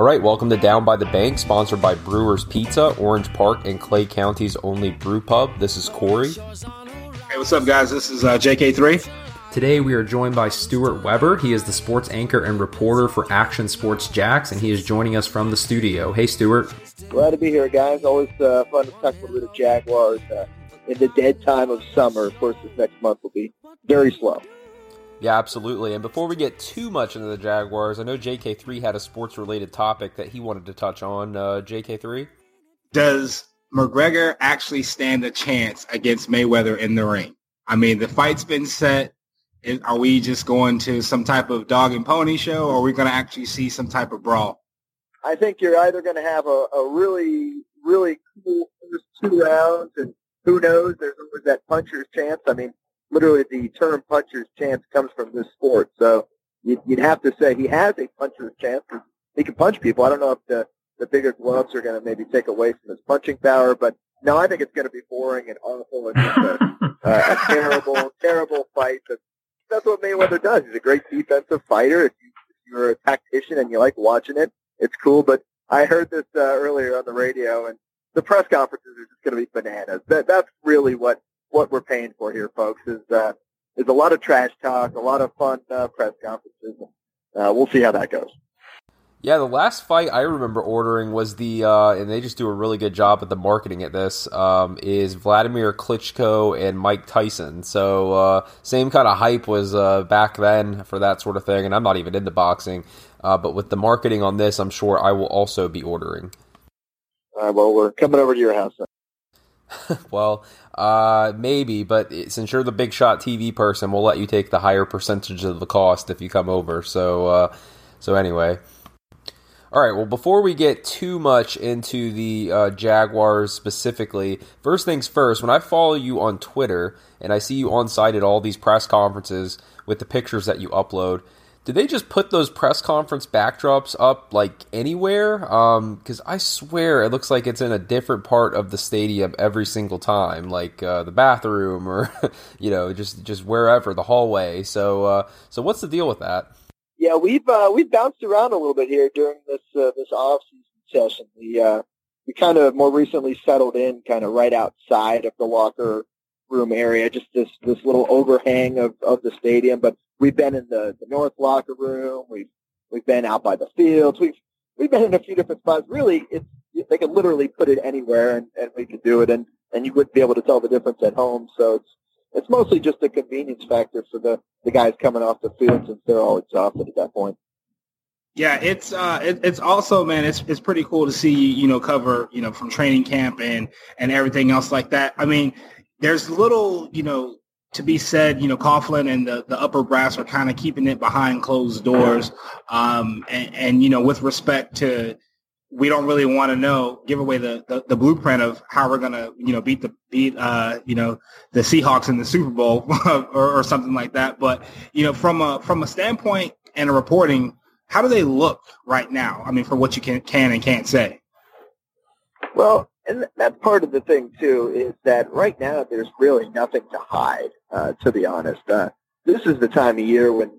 All right, welcome to Down by the Bank, sponsored by Brewers Pizza, Orange Park, and Clay County's only brew pub. This is Corey. Hey, what's up, guys? This is uh, JK3. Today we are joined by Stuart Weber. He is the sports anchor and reporter for Action Sports Jax, and he is joining us from the studio. Hey, Stuart. Glad to be here, guys. Always uh, fun to talk a little bit of Jaguars uh, in the dead time of summer. Of course, this next month will be very slow. Yeah, absolutely. And before we get too much into the Jaguars, I know JK3 had a sports related topic that he wanted to touch on. Uh, JK3? Does McGregor actually stand a chance against Mayweather in the ring? I mean, the fight's been set. Are we just going to some type of dog and pony show, or are we going to actually see some type of brawl? I think you're either going to have a, a really, really cool first two rounds, and who knows, there's always that puncher's chance. I mean, literally the term puncher's chance comes from this sport. So you'd, you'd have to say he has a puncher's chance because he can punch people. I don't know if the, the bigger gloves are going to maybe take away from his punching power, but no, I think it's going to be boring and awful and just a, a terrible, terrible fight. That's, that's what Mayweather does. He's a great defensive fighter. If, you, if you're a tactician and you like watching it, it's cool. But I heard this uh, earlier on the radio, and the press conferences are just going to be bananas. That, that's really what what we're paying for here, folks. Is uh, is a lot of trash talk, a lot of fun uh, press conferences. Uh, we'll see how that goes. Yeah, the last fight I remember ordering was the, uh, and they just do a really good job at the marketing at this, um, is Vladimir Klitschko and Mike Tyson. So, uh, same kind of hype was uh, back then for that sort of thing, and I'm not even into boxing. Uh, but with the marketing on this, I'm sure I will also be ordering. All right, well, we're coming over to your house. well, uh, maybe, but since you're the big shot TV person, we'll let you take the higher percentage of the cost if you come over. So, uh, so anyway. All right. Well, before we get too much into the uh, Jaguars specifically, first things first. When I follow you on Twitter and I see you on site at all these press conferences with the pictures that you upload, did they just put those press conference backdrops up like anywhere? Because um, I swear it looks like it's in a different part of the stadium every single time, like uh, the bathroom or you know just just wherever the hallway. So uh, so what's the deal with that? Yeah, we've uh, we've bounced around a little bit here during this uh, this off season session. We uh, we kind of more recently settled in, kind of right outside of the locker room area, just this this little overhang of of the stadium. But we've been in the the north locker room. We've we've been out by the fields. We've we've been in a few different spots. Really, it's they could literally put it anywhere, and and we could do it, and and you wouldn't be able to tell the difference at home. So it's it's mostly just a convenience factor for the, the guys coming off the field since they're all exhausted at that point. Yeah, it's uh, it, it's also man, it's it's pretty cool to see you know cover you know from training camp and and everything else like that. I mean, there's little you know to be said. You know, Coughlin and the the upper brass are kind of keeping it behind closed doors, um, and, and you know with respect to we don't really want to know, give away the, the, the, blueprint of how we're going to, you know, beat the, beat, uh, you know, the Seahawks in the Super Bowl or, or, something like that. But, you know, from a, from a standpoint and a reporting, how do they look right now? I mean, for what you can, can and can't say. Well, and that's part of the thing too, is that right now there's really nothing to hide, uh, to be honest. Uh, this is the time of year when,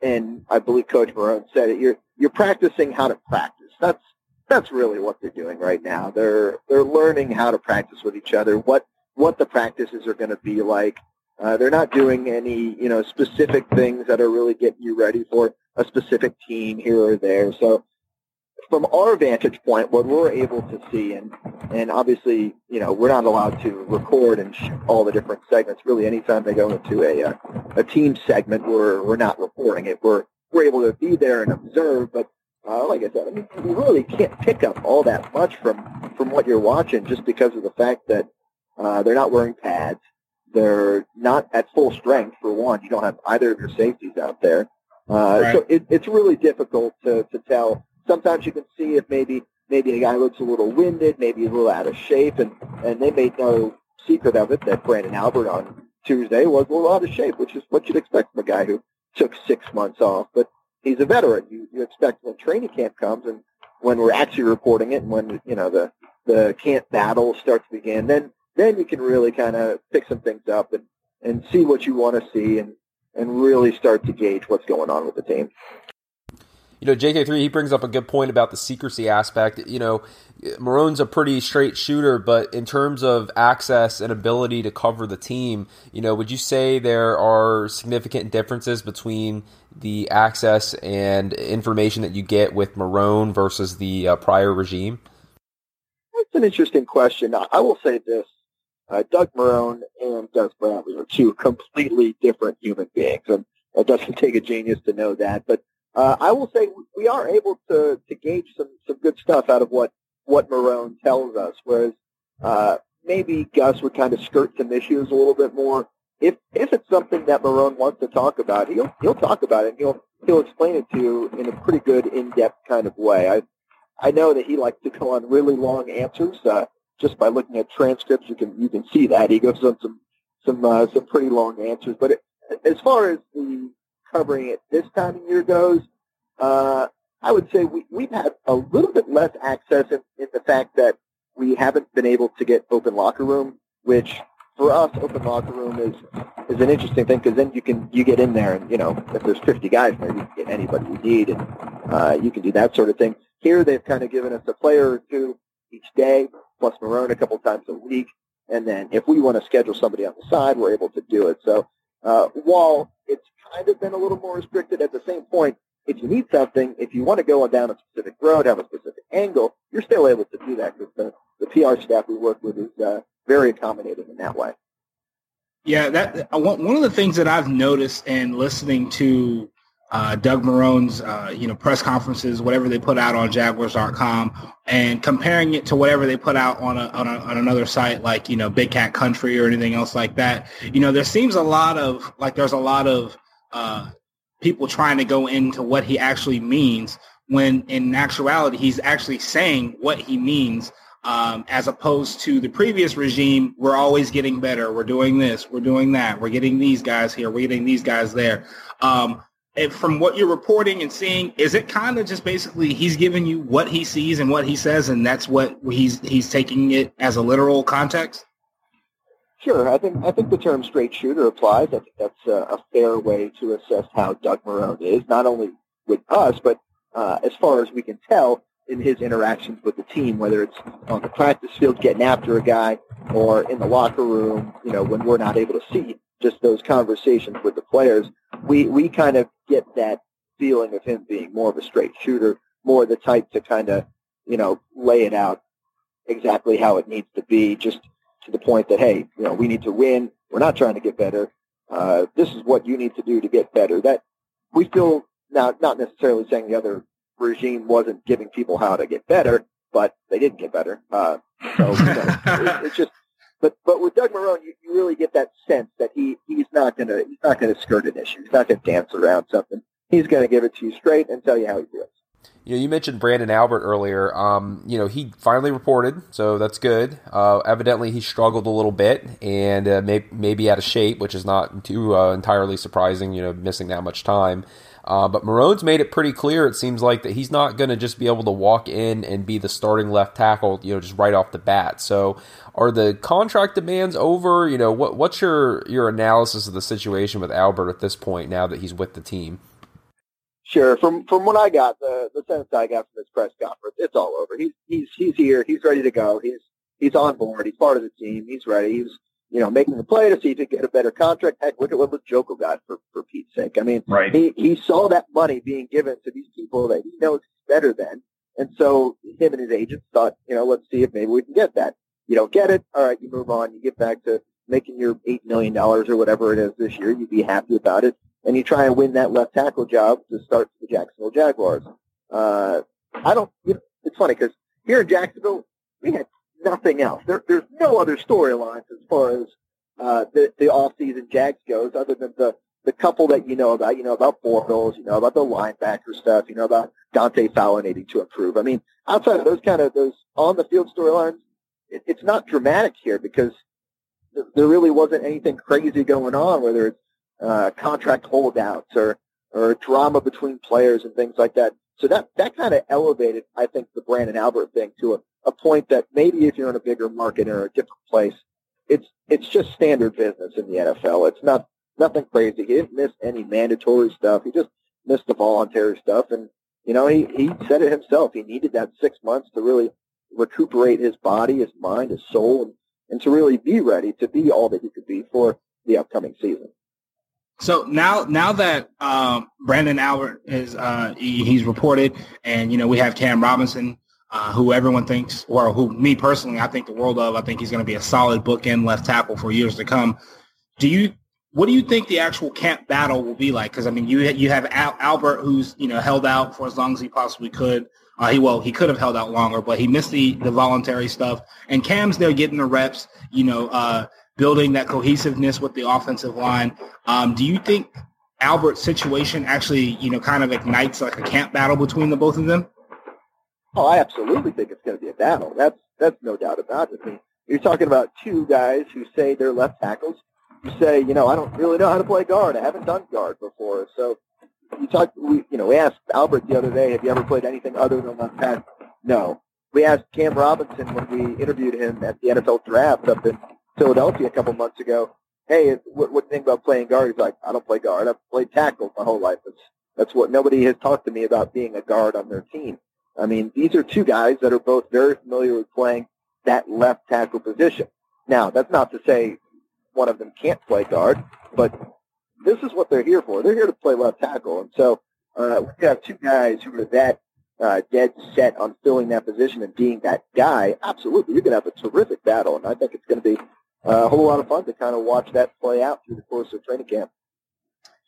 and I believe Coach Marrone said it, you're, you're practicing how to practice. That's, that's really what they're doing right now. They're they're learning how to practice with each other, what what the practices are going to be like. Uh, they're not doing any you know specific things that are really getting you ready for a specific team here or there. So from our vantage point, what we're able to see, and and obviously, you know, we're not allowed to record and all the different segments. Really, anytime they go into a a, a team segment, we're we're not reporting it. We're we're able to be there and observe, but uh, like I said, I mean, you really can't pick up all that much from from what you're watching just because of the fact that uh, they're not wearing pads. They're not at full strength for one. You don't have either of your safeties out there, uh, right. so it, it's really difficult to to tell. Sometimes you can see if maybe maybe a guy looks a little winded, maybe a little out of shape, and and they made no secret of it that Branden Albert on Tuesday was a little out of shape, which is what you'd expect from a guy who took six months off. But he's a veteran. You, you expect when training camp comes and when we're actually reporting it and when, you know, the, the camp battle starts to begin, then, then you can really kind of pick some things up and, and see what you want to see and, and really start to gauge what's going on with the team. You know, JK3, he brings up a good point about the secrecy aspect. You know, Marrone's a pretty straight shooter, but in terms of access and ability to cover the team, you know, would you say there are significant differences between the access and information that you get with Marrone versus the uh, prior regime? That's an interesting question. I will say this. Uh, Doug Marone and Gus Bradley are two completely different human beings, and it doesn't take a genius to know that. But uh, I will say we are able to, to gauge some, some good stuff out of what, what Marrone tells us, whereas uh, maybe Gus would kind of skirt some issues a little bit more. If if it's something that Marrone wants to talk about, he'll he'll talk about it. And he'll he'll explain it to you in a pretty good in depth kind of way. I I know that he likes to go on really long answers. Uh, just by looking at transcripts, you can you can see that he goes on some some uh, some pretty long answers. But it, as far as the covering it this time of year goes, uh, I would say we, we've had a little bit less access in, in the fact that we haven't been able to get open locker room, which for us, open locker room is is an interesting thing because then you can you get in there and you know if there's 50 guys there, you can get anybody you need and uh, you can do that sort of thing. Here they've kind of given us a player or two each day, plus Marrone a couple times a week, and then if we want to schedule somebody on the side, we're able to do it. So uh, while it's kind of been a little more restricted, at the same point, if you need something, if you want to go down a specific road, have a specific angle, you're still able to do that because the, the PR staff we work with is uh, very accommodating in that way. Yeah, that uh, one of the things that I've noticed in listening to uh, Doug Marrone's, uh, you know, press conferences, whatever they put out on Jaguars.com, and comparing it to whatever they put out on a, on, a, on another site like you know Big Cat Country or anything else like that. You know, there seems a lot of like there's a lot of uh, people trying to go into what he actually means when in actuality he's actually saying what he means um, as opposed to the previous regime, we're always getting better. We're doing this. We're doing that. We're getting these guys here. We're getting these guys there. Um, and from what you're reporting and seeing, is it kind of just basically he's giving you what he sees and what he says, and that's what he's he's taking it as a literal context? Sure, I think I think the term straight shooter applies. I think that's a, a fair way to assess how Doug Marrone is, not only with us, but uh, as far as we can tell in his interactions with the team, whether it's on the practice field getting after a guy or in the locker room, you know, when we're not able to see just those conversations with the players, we, we kind of get that feeling of him being more of a straight shooter, more the type to kind of, you know, lay it out exactly how it needs to be, just to the point that, hey, you know, we need to win. We're not trying to get better. Uh, this is what you need to do to get better. That we feel now, not necessarily saying the other regime wasn't giving people how to get better, but they didn't get better. Uh, so it, it's just, but but with Doug Marrone, you, you really get that sense that he he's not gonna he's not gonna skirt an issue. He's not gonna dance around something. He's gonna give it to you straight and tell you how he feels. You know, you mentioned Branden Albert earlier. Um, you know, he finally reported, so that's good. Uh, evidently, he struggled a little bit and uh, may, maybe out of shape, which is not too uh, entirely surprising. You know, missing that much time. Uh, but Marrone's made it pretty clear. It seems like that he's not going to just be able to walk in and be the starting left tackle, you know, just right off the bat. So, are the contract demands over? You know, what what's your your analysis of the situation with Albert at this point now that he's with the team? Sure. From from what I got, the the sense I got from this press conference, it's all over. He's he's he's here. He's ready to go. He's he's on board. He's part of the team. He's ready. He's you know making the play to see if he get a better contract. Heck, look at what Joko got for for Pete's sake. I mean, right. he he saw that money being given to these people that he knows better than, and so him and his agents thought, you know, let's see if maybe we can get that. You don't get it. All right, you move on. You get back to making your eight million dollars or whatever it is this year. You'd be happy about it and you try and win that left tackle job to start the Jacksonville Jaguars. Uh, I don't. You know, it's funny because here in Jacksonville we had nothing else. There, there's no other storylines as far as uh, the the off season Jags goes, other than the the couple that you know about. You know about Bortles. You know about the linebacker stuff. You know about Dante Fowler needing to improve. I mean, outside of those kind of those on the field storylines, it, it's not dramatic here because there really wasn't anything crazy going on. Whether it's uh, contract holdouts or or drama between players and things like that. So that that kind of elevated, I think, the Branden Albert thing to a, a point that maybe if you're in a bigger market or a different place, it's it's just standard business in the NFL. It's not nothing crazy. He didn't miss any mandatory stuff. He just missed the voluntary stuff, and you know, he, he said it himself. He needed that six months to really recuperate his body, his mind, his soul, and, and to really be ready to be all that he could be for the upcoming season. So now, now that um, Branden Albert is uh, he, he's reported, and you know we have Cam Robinson, uh, who everyone thinks, or who me personally, I think the world of. I think he's going to be a solid bookend left tackle for years to come. Do you? What do you think the actual camp battle will be like? Because I mean, you you have Al- Albert, who's you know held out for as long as he possibly could. Uh, he well, he could have held out longer, but he missed the the voluntary stuff. And Cam's there getting the reps. You know, uh, building that cohesiveness with the offensive line. Um, do you think Albert's situation actually, you know, kind of ignites like a camp battle between the both of them? Oh, I absolutely think it's going to be a battle. That's that's no doubt about it. I mean, you're talking about two guys who say they're left tackles. You say, you know, I don't really know how to play guard. I haven't done guard before. So you talk, we, you know, we asked Albert the other day, have you ever played anything other than left tackle? No. We asked Cam Robinson when we interviewed him at the NFL draft up in Philadelphia a couple months ago. Hey, what, what do you think about playing guard? He's like, I don't play guard. I've played tackle my whole life. That's that's what nobody has talked to me about being a guard on their team. I mean, these are two guys that are both very familiar with playing that left tackle position. Now, that's not to say one of them can't play guard, but this is what they're here for. They're here to play left tackle. And so uh, we have two guys who are that uh, dead set on filling that position and being that guy. Absolutely, you're going to have a terrific battle, and I think it's going to be a whole lot of fun to kind of watch that play out through the course of training camp.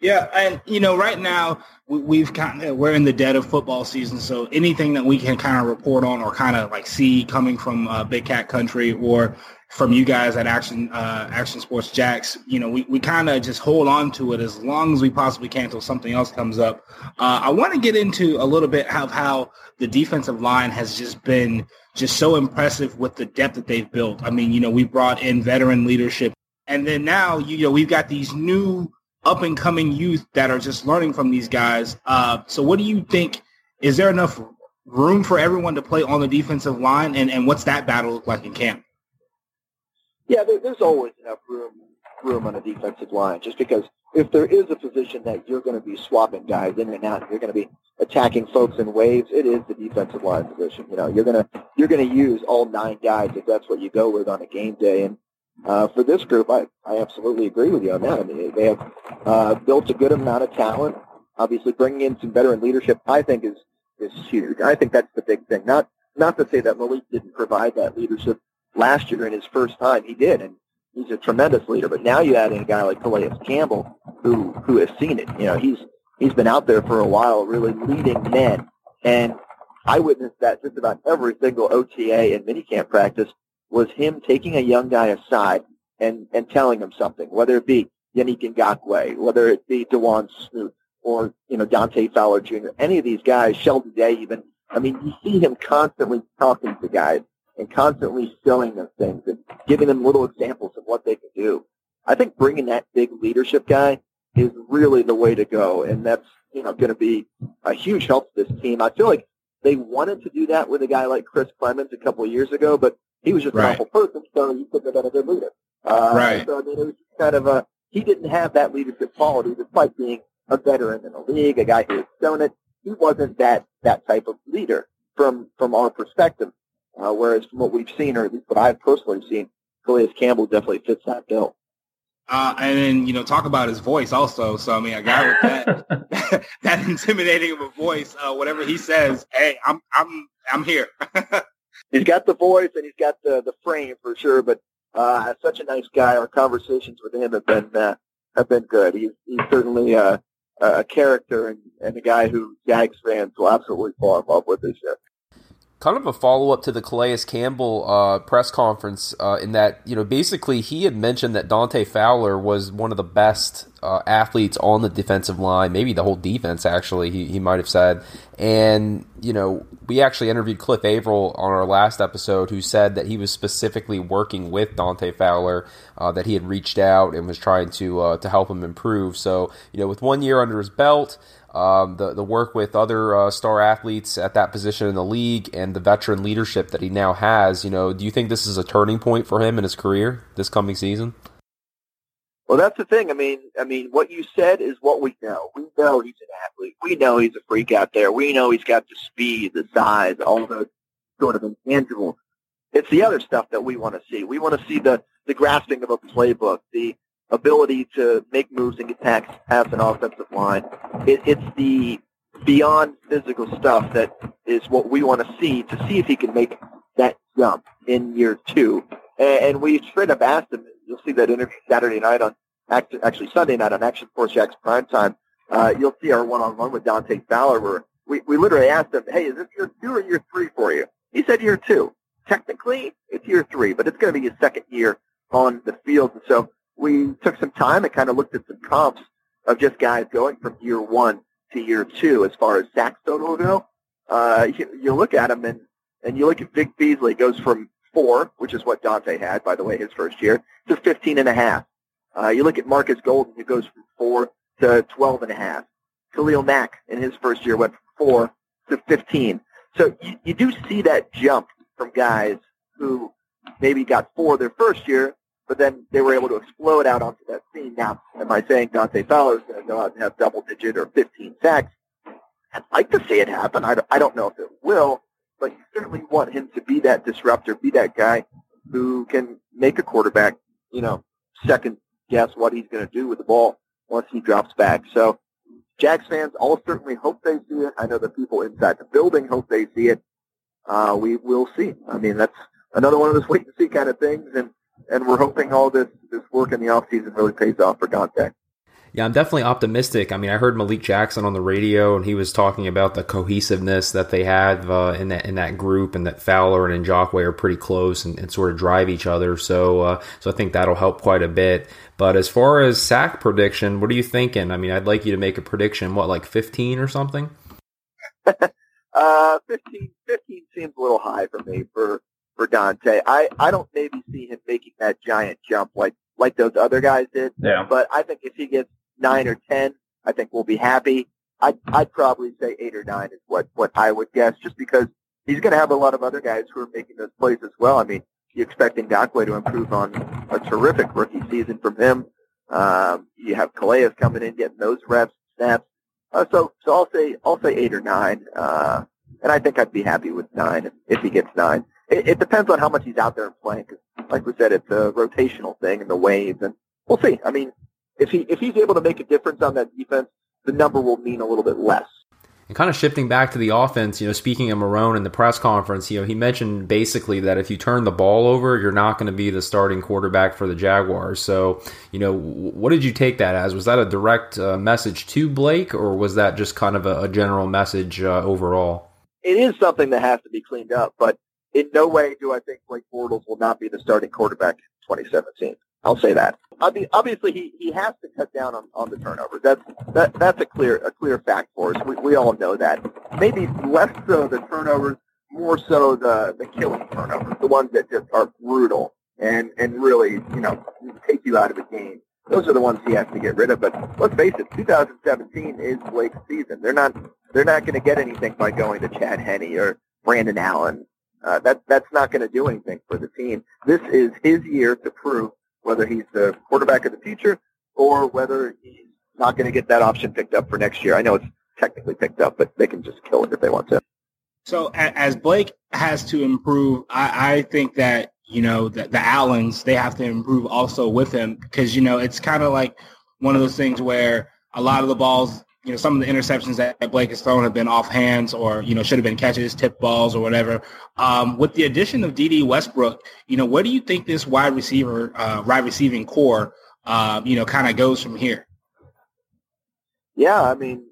Yeah, and you know, right now we, have kind of we're in the dead of football season, so anything that we can kind of report on or kind of like see coming from uh, Big Cat Country or from you guys at Action uh, Action Sports Jax, you know, we, we kind of just hold on to it as long as we possibly can until something else comes up. Uh, I want to get into a little bit of how the defensive line has just been just so impressive with the depth that they've built. I mean, you know, we brought in veteran leadership, and then now you know we've got these new up and coming youth that are just learning from these guys. Uh, so, what do you think? Is there enough room for everyone to play on the defensive line, and, and what's that battle look like in camp? Yeah, there, there's always enough room room on a defensive line, just because if there is a position that you're going to be swapping guys in and out, and you're going to be attacking folks in waves, it is the defensive line position. You know, you're going to you're going to use all nine guys if that's what you go with on a game day. And uh, for this group, I, I absolutely agree with you on that. I mean, they have uh, built a good amount of talent. Obviously, bringing in some veteran leadership, I think, is is huge. I think that's the big thing. Not not to say that Malik didn't provide that leadership last year in his first time. He did, and he's a tremendous leader. But now you add in a guy like Calais Campbell, who who has seen it. You know, he's he's been out there for a while, really leading men. And I witnessed that just about every single OTA and minicamp practice was him taking a young guy aside and and telling him something, whether it be Yannick Ngakoue, whether it be Dawuane Smoot, or you know Dante Fowler Jr. Any of these guys, Sheldon Day even. I mean, you see him constantly talking to guys and constantly showing them things and giving them little examples of what they can do. I think bringing that big leadership guy is really the way to go, and that's you know going to be a huge help to this team. I feel like they wanted to do that with a guy like Chris Clemons a couple of years ago, but he was just right. an awful person, so he couldn't have been a good leader. Uh, right. So I mean, it was kind of a he didn't have that leadership quality, despite being a veteran in the league, a guy who had shown it. He wasn't that that type of leader from from our perspective. Uh, whereas from what we've seen, or at least what I've personally seen, Calais Campbell definitely fits that bill. Uh, and then you know talk about his voice also. So I mean, a guy with that that intimidating of a voice, uh, whatever he says, hey, I'm I'm I'm here. he's got the voice and he's got the the frame for sure. But uh, such a nice guy. Our conversations with him have been uh, have been good. He's he's certainly uh, a character and, and a guy who Jags fans will absolutely fall in love with this year kind of a follow up to the Calais Campbell uh, press conference uh, in that you know basically he had mentioned that Dante Fowler was one of the best uh, athletes on the defensive line, maybe the whole defense actually. He, he might have said, and you know we actually interviewed Cliff Avril on our last episode, who said that he was specifically working with Dante Fowler, uh, that he had reached out and was trying to uh, to help him improve. So you know with one year under his belt um, the the work with other uh, star athletes at that position in the league, and the veteran leadership that he now has. You know, do you think this is a turning point for him in his career this coming season? Well, that's the thing. I mean, I mean, what you said is what we know. We know he's an athlete. We know he's a freak out there. We know he's got the speed, the size, all those sort of intangibles. It's the other stuff that we want to see. We want to see the the grasping of a playbook, the ability to make moves and past, past an offensive line. It, it's the beyond physical stuff that is what we want to see to see if he can make that jump in year two. And, and we straight up asked him. You'll see that interview Saturday night on actually Sunday night on Action Sports Jax Prime Time. Uh, you'll see our one-on-one with Dante Fowler where we, we literally asked him, hey, is this year two or year three for you? He said year two. Technically, it's year three, but it's going to be his second year on the field. And so we took some time and kind of looked at some comps of just guys going from year one to year two as far as sacks total go. Uh, you, you look at them and, and you look at Vic Beasley goes from four, which is what Dante had, by the way, his first year, to 15 and a half. Uh, you look at Markus Golden, who goes from four to 12 and a half. Khalil Mack in his first year went from four to 15. So you, you do see that jump from guys who maybe got four their first year, but then they were able to explode out onto that scene. Now, am I saying Dante Fowler is going to go out and have double digit or 15 sacks? I'd like to see it happen. I I don't know if it will, but you certainly want him to be that disruptor, be that guy who can make a quarterback, you know, second guess what he's going to do with the ball once he drops back. So Jags fans all certainly hope they see it. I know the people inside the building hope they see it. Uh, we will see. I mean, that's another one of those wait and see kind of things, and and we're hoping all this this work in the off season really pays off for Dante. Yeah, I'm definitely optimistic. I mean, I heard Malik Jackson on the radio, and he was talking about the cohesiveness that they have uh, in that in that group, and that Fowler and Ngakoue are pretty close and, and, sort of drive each other. So, uh, so I think that'll help quite a bit. But as far as sack prediction, what are you thinking? I mean, I'd like you to make a prediction. What, like 15 or something? uh, 15, 15 seems a little high for me for for Dante. I I don't maybe see him making that giant jump like like those other guys did. Yeah. But I think if he gets nine or ten, I think we'll be happy. I'd I'd probably say eight or nine is what what I would guess, just because he's going to have a lot of other guys who are making those plays as well. I mean, you expect Ngakoue to improve on a terrific rookie season from him. Um, you have Calais coming in, getting those reps, snaps. Uh, so, so I'll say, I'll say eight or nine. Uh, and I think I'd be happy with nine if he gets nine. It, it depends on how much he's out there and playing. Cause like we said, it's a rotational thing and the waves and we'll see. I mean, if he, if he's able to make a difference on that defense, the number will mean a little bit less. And kind of shifting back to the offense, you know, speaking of Marrone in the press conference, you know, he mentioned basically that if you turn the ball over, you're not going to be the starting quarterback for the Jaguars. So, you know, what did you take that as? Was that a direct uh, message to Blake, or was that just kind of a, a general message uh, overall? It is something that has to be cleaned up, but in no way do I think Blake Bortles will not be the starting quarterback in 2017. I'll say that. I mean, Obviously, he, he has to cut down on, on the turnovers. That's that, that's a clear a clear fact for us. We, we all know that. Maybe less so the turnovers, more so the the killing turnovers, the ones that just are brutal and and really you know take you out of the game. Those are the ones he has to get rid of. But let's face it, 2017 is Blake's season. They're not they're not going to get anything by going to Chad Henne or Brandon Allen. Uh, that that's not going to do anything for the team. This is his year to prove whether he's the quarterback of the future or whether he's not going to get that option picked up for next year. I know it's technically picked up, but they can just kill it if they want to. So as Blake has to improve, I, I think that you know the, the Allens they have to improve also with him because you know it's kind of like one of those things where a lot of the balls you know, some of the interceptions that Blake has thrown have been off hands or, you know, should have been catches, tip balls or whatever. Um, with the addition of Dede Westbrook, you know, where do you think this wide receiver, uh, wide receiving core, uh, you know, kind of goes from here? Yeah, I mean,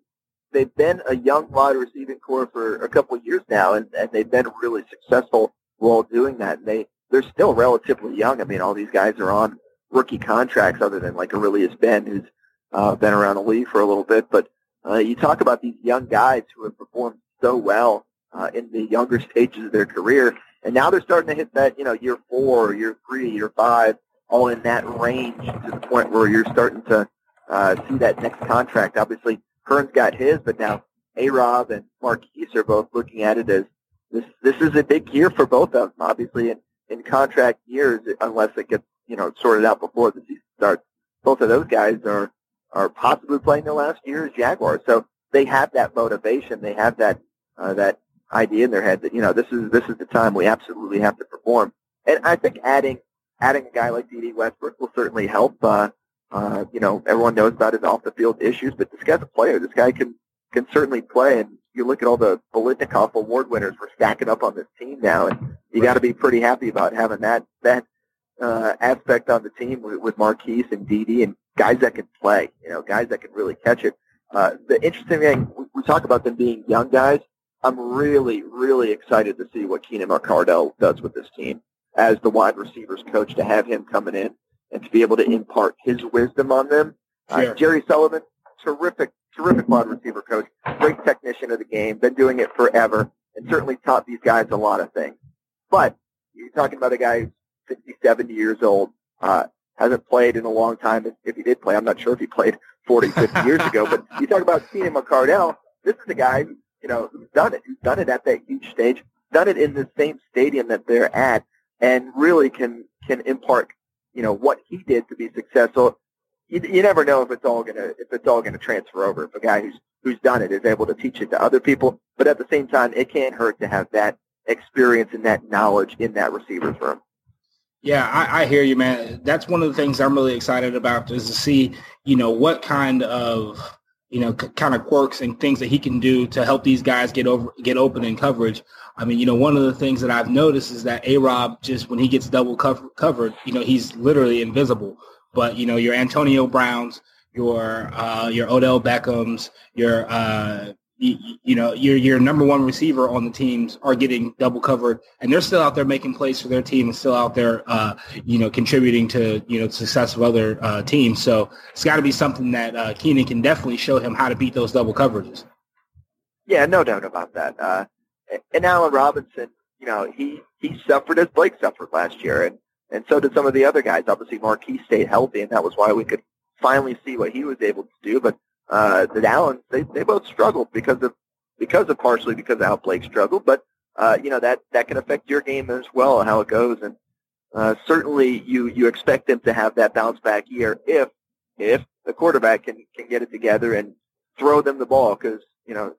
they've been a young wide receiving core for a couple of years now, and, and they've been really successful while doing that. And they, they're still relatively young. I mean, all these guys are on rookie contracts other than like Arrelious Benn, who's uh, been around the league for a little bit. But uh, you talk about these young guys who have performed so well uh, in the younger stages of their career, and now they're starting to hit that, you know, year four, year three, year five, all in that range to the point where you're starting to uh, see that next contract. Obviously, Kern's got his, but now A-Rob and Marquise are both looking at it as this. This is a big year for both of them. Obviously, in, in contract years, unless it gets you know sorted out before the season starts, both of those guys are are possibly playing their last year as Jaguars. So they have that motivation. They have that uh, that idea in their head that you know this is this is the time we absolutely have to perform. And I think adding adding a guy like Dede Westbrook will certainly help. Uh, uh, you know, everyone knows about his off the field issues, but this guy's a player. This guy can can certainly play. And you look at all the Biletnikoff Award winners we're stacking up on this team now, and you got to be pretty happy about having that that uh, aspect on the team with, with Marquise and Dede and guys that can play. You know, guys that can really catch it. Uh, the interesting thing we, we talk about them being young guys. I'm really, really excited to see what Keenan McCardell does with this team as the wide receivers coach. To have him coming in and to be able to impart his wisdom on them. Uh, Jerry Sullivan, terrific, terrific wide receiver coach, great technician of the game, been doing it forever, and certainly taught these guys a lot of things. But you're talking about a guy who's 60, 70 years old, uh, hasn't played in a long time. If, he did play, I'm not sure if he played 40, 50 years ago, but you talk about Keenan McCardell, this is a guy, who, you know, who's done it, who's done it at that huge stage, done it in the same stadium that they're at, and really can, can impart you know what he did to be successful. You, you never know if it's all gonna if it's all gonna transfer over. If a guy who's who's done it is able to teach it to other people, but at the same time, it can't hurt to have that experience and that knowledge in that receivers room. Yeah, I, I, hear you, man. That's one of the things I'm really excited about is to see, you know, what kind of, you know, c- kind of quirks and things that he can do to help these guys get over, get open in coverage. I mean, you know, one of the things that I've noticed is that A Rob just when he gets double cover, covered, you know, he's literally invisible. But you know, your Antonio Browns, your uh, your Odell Beckham's, your uh, you, you, know, your your number one receiver on the teams are getting double covered, and they're still out there making plays for their team and still out there, uh, you know, contributing to you know success of other uh, teams. So it's got to be something that uh, Keenan can definitely show him how to beat those double coverages. Yeah, no doubt about that. Uh, and Allen Robinson, you know, he he suffered as Blake suffered last year, and and so did some of the other guys. Obviously, Marquise stayed healthy, and that was why we could finally see what he was able to do. But uh, the Allen, they they both struggled because of because of partially because of how Blake struggled, but uh, you know that that can affect your game as well, how it goes, and uh, certainly you you expect them to have that bounce back year if if the quarterback can can get it together and throw them the ball because you know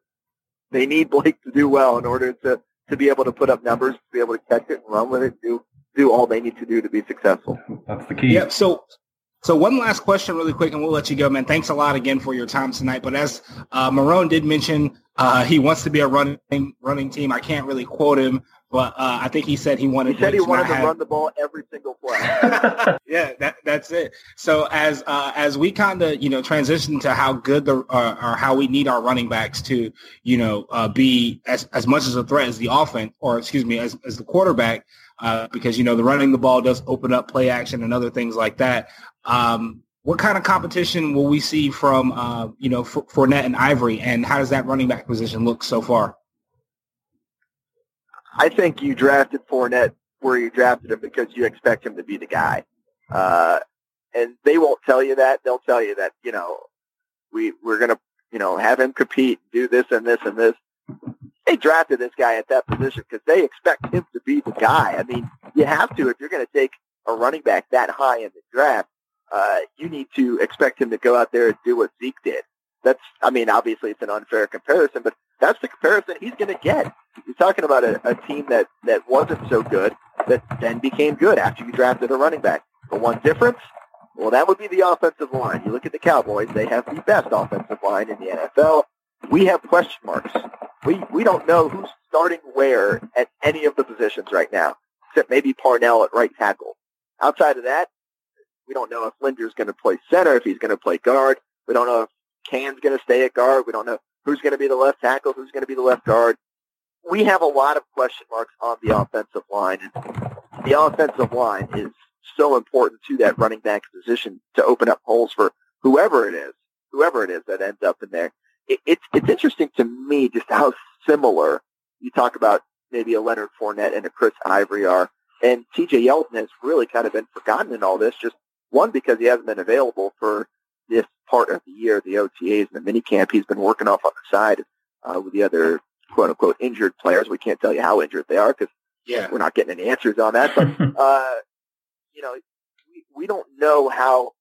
they need Blake to do well in order to to be able to put up numbers, to be able to catch it and run with it, do do all they need to do to be successful. That's the key. Yeah. So so one last question really quick and we'll let you go, man. Thanks a lot again for your time tonight. But as uh, Marrone did mention, uh, he wants to be a running running team. I can't really quote him, but uh, I think he said he wanted. He said he wanted to have... run the ball every single play. yeah, that, that's it. So as uh, as we kind of you know transition to how good the uh, or how we need our running backs to you know uh, be as as much as a threat as the offense, or excuse me, as as the quarterback uh, because you know the running the ball does open up play action and other things like that. Um, what kind of competition will we see from uh, you know F- Fournette and Ivory, and how does that running back position look so far? I think you drafted Fournette where you drafted him because you expect him to be the guy, uh, and they won't tell you that. They'll tell you that you know we we're gonna you know have him compete, do this and this and this they drafted this guy at that position because they expect him to be the guy. I mean, you have to if you're going to take a running back that high in the draft. Uh, you need to expect him to go out there and do what Zeke did. That's, I mean, obviously it's an unfair comparison, but that's the comparison he's going to get. You're talking about a, a team that that wasn't so good that then became good after you drafted a running back. The one difference, well, that would be the offensive line. You look at the Cowboys; they have the best offensive line in the NFL we have question marks. We we don't know who's starting where at any of the positions right now, except maybe Parnell at right tackle. Outside of that, we don't know if Linder's going to play center, if he's going to play guard. We don't know if Cann's going to stay at guard. We don't know who's going to be the left tackle, who's going to be the left guard. We have a lot of question marks on the offensive line, and the offensive line is so important to that running back position to open up holes for whoever it is, whoever it is that ends up in there it, it's it's interesting to me just how similar you talk about maybe a Leonard Fournette and a Chris Ivory are, and T.J. Yeldon has really kind of been forgotten in all this. Just one because he hasn't been available for part of the year, the OTAs and the mini camp. He's been working off on the side uh, with the other quote unquote injured players. We can't tell you how injured they are because yeah. we're not getting any answers on that. But uh, you know, we, we don't know how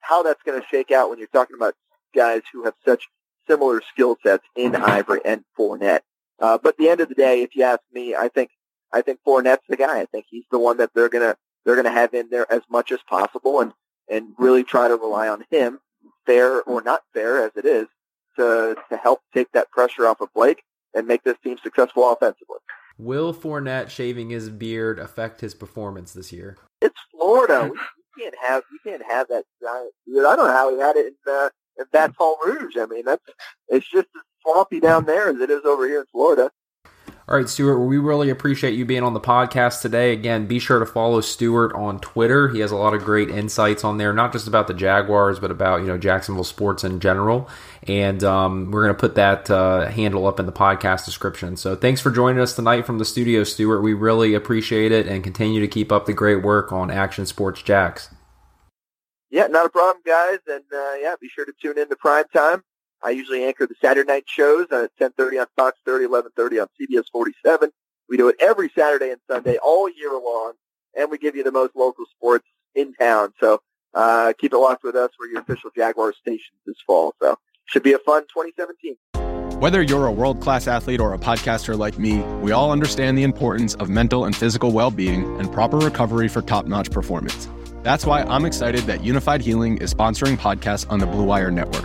how that's going to shake out when you're talking about guys who have such similar skill sets in Ivory and Fournette. Uh, but at the end of the day, if you ask me, I think I think Fournette's the guy. I think he's the one that they're gonna they're gonna have in there as much as possible and and really try to rely on him, fair or not fair as it is, to to help take that pressure off of Blake and make this team successful offensively. Will Fournette shaving his beard affect his performance this year? It's Florida. you can't have you can't have that giant beard. I don't know how he had it in uh, in Baton Rouge. I mean, that's it's just as swampy down there as it is over here in Florida. All right, Stuart, we really appreciate you being on the podcast today. Again, be sure to follow Stuart on Twitter. He has a lot of great insights on there, not just about the Jaguars, but about you know Jacksonville sports in general. And um, we're going to put that uh, handle up in the podcast description. So thanks for joining us tonight from the studio, Stuart. We really appreciate it, and continue to keep up the great work on Action Sports Jax. Yeah, not a problem, guys. And uh, yeah, be sure to tune in to prime time. I usually anchor the Saturday night shows at 10:30 on Fox 30, 11:30 on CBS 47. We do it every Saturday and Sunday all year long, and we give you the most local sports in town. So uh, keep it locked with us. We're your official Jaguar station this fall. So should be a fun 2017. Whether you're a world class athlete or a podcaster like me, we all understand the importance of mental and physical well being and proper recovery for top notch performance. That's why I'm excited that Unifyd Healing is sponsoring podcasts on the Blue Wire Network.